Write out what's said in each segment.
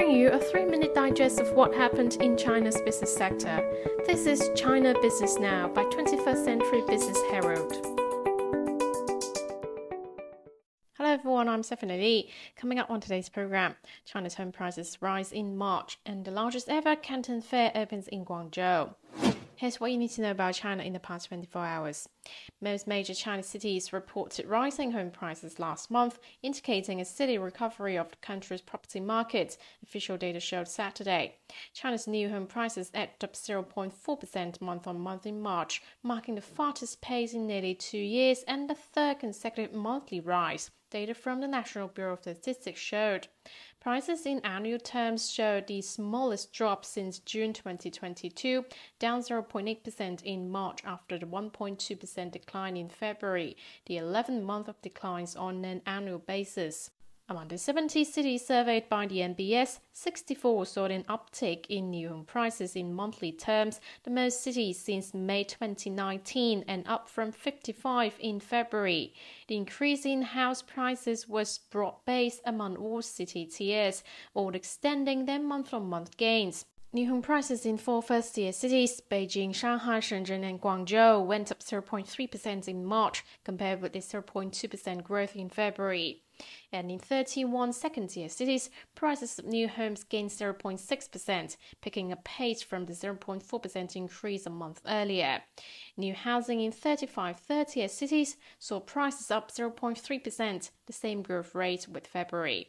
bring you a three minute digest of what happened in China's business sector. This is China Business Now by 21st Century Business Herald. Hello everyone, I'm Stephanie Lee. Coming up on today's program, China's home prices rise in March and the largest ever Canton Fair opens in Guangzhou. Here's what you need to know about China in the past 24 hours. Most major Chinese cities reported rising home prices last month, indicating a steady recovery of the country's property market, official data showed Saturday. China's new home prices edged up 0.4% month on month in March, marking the fastest pace in nearly two years and the third consecutive monthly rise data from the National Bureau of Statistics showed. Prices in annual terms showed the smallest drop since June 2022, down 0.8% in March after the 1.2% decline in February, the 11th month of declines on an annual basis. Among the 70 cities surveyed by the NBS, 64 saw an uptick in new home prices in monthly terms, the most cities since May 2019 and up from 55 in February. The increase in house prices was broad-based among all city tiers, all extending their month-on-month gains. New home prices in four first-tier cities, Beijing, Shanghai, Shenzhen, and Guangzhou, went up 0.3% in March, compared with the 0.2% growth in February. And in 31 second-tier cities, prices of new homes gained 0.6%, picking up pace from the 0.4% increase a month earlier. New housing in 35 third-tier cities saw prices up 0.3%, the same growth rate with February.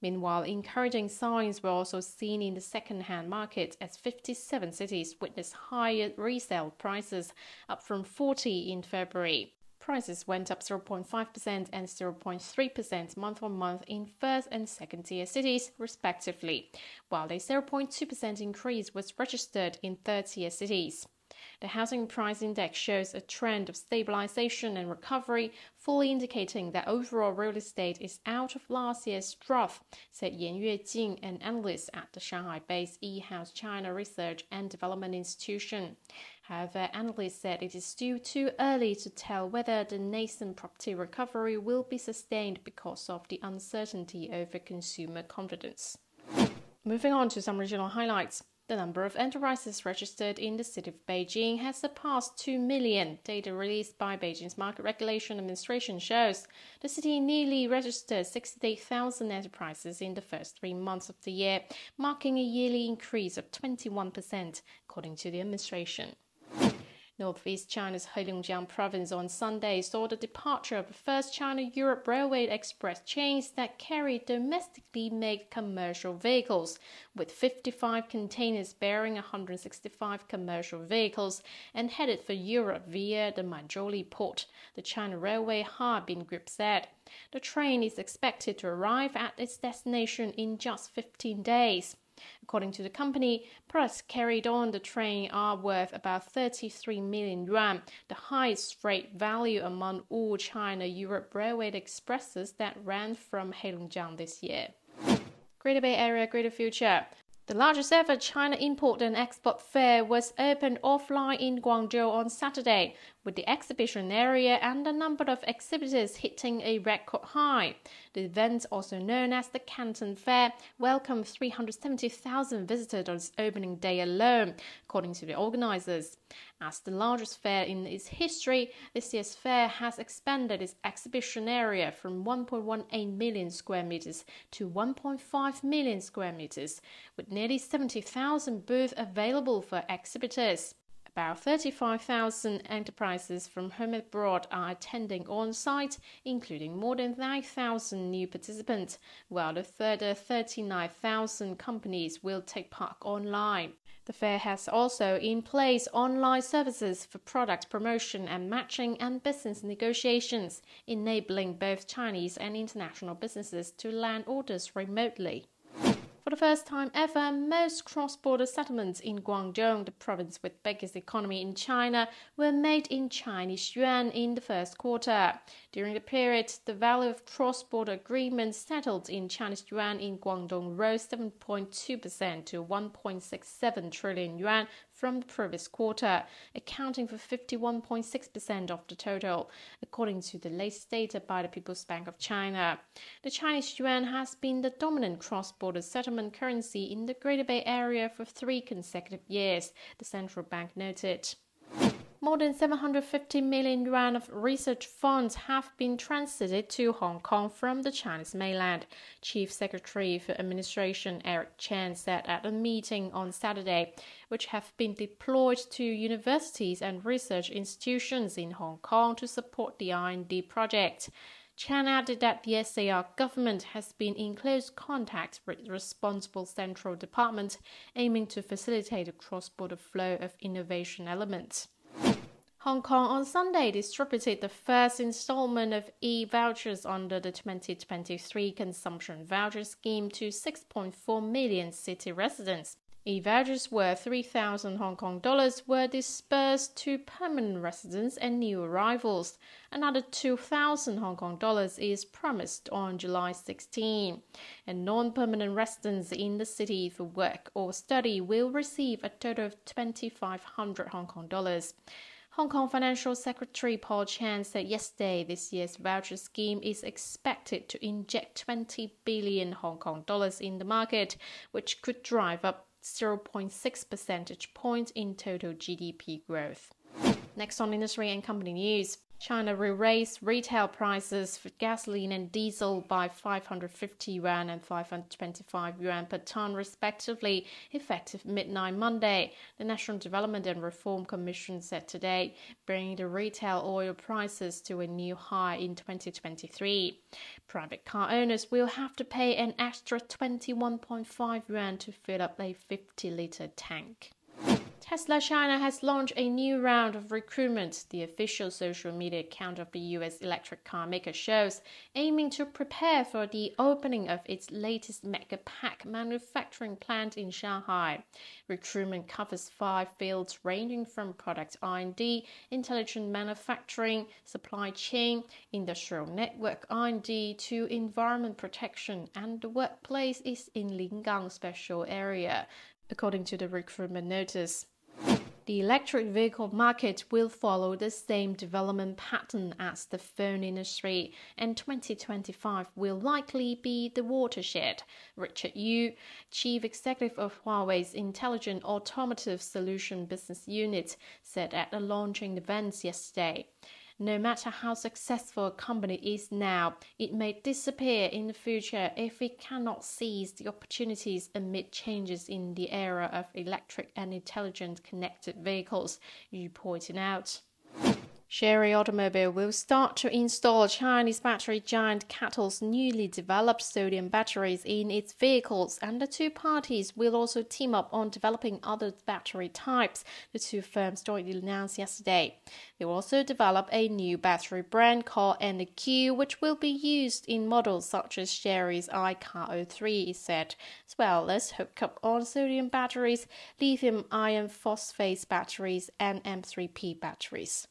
Meanwhile, encouraging signs were also seen in the second-hand market as 57 cities witnessed higher resale prices, up from 40 in February. Prices went up 0.5% and 0.3% month on month in first and second tier cities, respectively, while a 0.2% increase was registered in third tier cities. The housing price index shows a trend of stabilization and recovery, fully indicating that overall real estate is out of last year's trough, said Yan Yuejing, an analyst at the Shanghai-based E-House China Research and Development Institution. However, uh, analysts said it is still too early to tell whether the nascent property recovery will be sustained because of the uncertainty over consumer confidence. Moving on to some regional highlights. The number of enterprises registered in the city of Beijing has surpassed 2 million. Data released by Beijing's Market Regulation Administration shows the city nearly registered 68,000 enterprises in the first three months of the year, marking a yearly increase of 21%, according to the administration. Northeast China's Heilongjiang province on Sunday saw the departure of the first China-Europe Railway Express chains that carry domestically made commercial vehicles, with 55 containers bearing 165 commercial vehicles and headed for Europe via the Manzhouli port, the China Railway Harbin Group said. The train is expected to arrive at its destination in just 15 days. According to the company, products carried on the train are worth about 33 million yuan, the highest freight value among all China Europe railway expresses that ran from Heilongjiang this year. Greater Bay Area, Greater Future. The largest ever China Import and Export Fair was opened offline in Guangzhou on Saturday, with the exhibition area and the number of exhibitors hitting a record high. The event, also known as the Canton Fair, welcomed 370,000 visitors on its opening day alone, according to the organizers. As the largest fair in its history, this year's fair has expanded its exhibition area from 1.18 million square meters to 1.5 million square meters, with nearly 70,000 booths available for exhibitors. About 35,000 enterprises from home and abroad are attending on site, including more than 9,000 new participants, while a further 39,000 companies will take part online. The fair has also in place online services for product promotion and matching and business negotiations, enabling both Chinese and international businesses to land orders remotely. For the first time ever, most cross-border settlements in Guangdong, the province with biggest economy in China, were made in Chinese yuan in the first quarter. During the period, the value of cross-border agreements settled in Chinese yuan in Guangdong rose 7.2% to 1.67 trillion yuan from the previous quarter, accounting for 51.6% of the total, according to the latest data by the People's Bank of China. The Chinese yuan has been the dominant cross-border settlement currency in the Greater Bay Area for three consecutive years, the central bank noted. More than 750 million yuan of research funds have been transited to Hong Kong from the Chinese mainland. Chief Secretary for Administration Eric Chan said at a meeting on Saturday, which have been deployed to universities and research institutions in Hong Kong to support the R&D project. Chan added that the SAR government has been in close contact with responsible central departments aiming to facilitate the cross-border flow of innovation elements. Hong Kong on Sunday distributed the first installment of e-vouchers under the 2023 consumption voucher scheme to 6.4 million city residents. E-vouchers worth 3,000 Hong Kong dollars were dispersed to permanent residents and new arrivals. Another 2,000 Hong Kong dollars is promised on July 16. And non-permanent residents in the city for work or study will receive a total of 2,500 Hong Kong dollars. Hong Kong Financial Secretary Paul Chan said yesterday this year's voucher scheme is expected to inject 20 billion Hong Kong dollars in the market, which could drive up 0.6 percentage points in total GDP growth. Next on industry and company news. China will raise retail prices for gasoline and diesel by 550 yuan and 525 yuan per ton, respectively, effective midnight Monday. The National Development and Reform Commission said today, bringing the retail oil prices to a new high in 2023. Private car owners will have to pay an extra 21.5 yuan to fill up a 50 liter tank. Tesla China has launched a new round of recruitment, the official social media account of the US electric car maker shows, aiming to prepare for the opening of its latest Megapack manufacturing plant in Shanghai. Recruitment covers five fields ranging from product R&D, intelligent manufacturing, supply chain, industrial network R&D to environment protection, and the workplace is in Lingang special area, according to the recruitment notice. The electric vehicle market will follow the same development pattern as the phone industry, and 2025 will likely be the watershed. Richard Yu, chief executive of Huawei's Intelligent Automotive Solution Business Unit, said at a launching event yesterday. No matter how successful a company is now, it may disappear in the future if it cannot seize the opportunities amid changes in the era of electric and intelligent connected vehicles, Yu pointed out. Chery Automobile will start to install Chinese battery giant CATL's newly developed sodium batteries in its vehicles, and the two parties will also team up on developing other battery types, the two firms jointly announced yesterday. They will also develop a new battery brand called NQ, which will be used in models such as Chery's iCar 03, said, as well as hook up on sodium batteries, lithium iron phosphate batteries, and M3P batteries.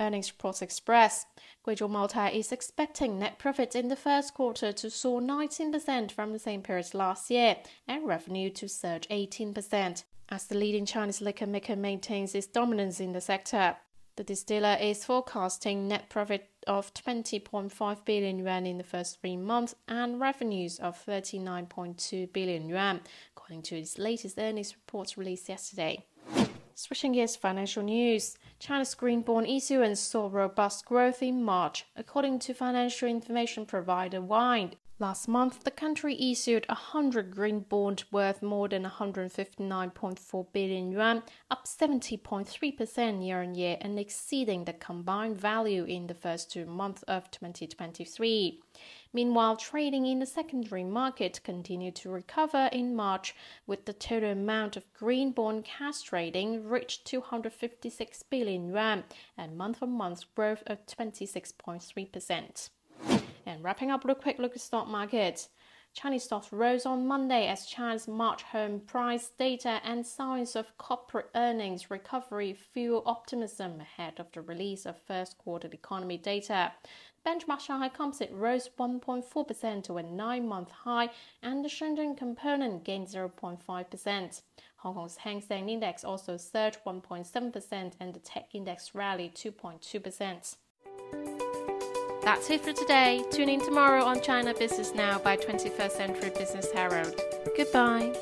Earnings reports express. Guizhou Moutai is expecting net profits in the first quarter to soar 19% from the same period last year and revenue to surge 18% as the leading Chinese liquor maker maintains its dominance in the sector. The distiller is forecasting net profit of 20.5 billion yuan in the first three months and revenues of 39.2 billion yuan, according to its latest earnings reports released yesterday. Switching gears financial news, China's green bond issuance saw robust growth in March, according to financial information provider Wind. Last month, the country issued a 100 green bonds worth more than 159.4 billion yuan, up 70.3% year on year and exceeding the combined value in the first two months of 2023. Meanwhile, trading in the secondary market continued to recover in March, with the total amount of green bond cash trading reached 256 billion yuan and month on month growth of 26.3%. And wrapping up a quick look at stock markets. Chinese stocks rose on Monday as China's March home price data and signs of corporate earnings recovery fuel optimism ahead of the release of first quarter economy data. Benchmark Shanghai Composite rose 1.4% to a nine month high, and the Shenzhen component gained 0.5%. Hong Kong's Hang Seng Index also surged 1.7%, and the tech index rallied 2.2%. That's it for today. Tune in tomorrow on China Business Now by 21st Century Business Herald. Goodbye.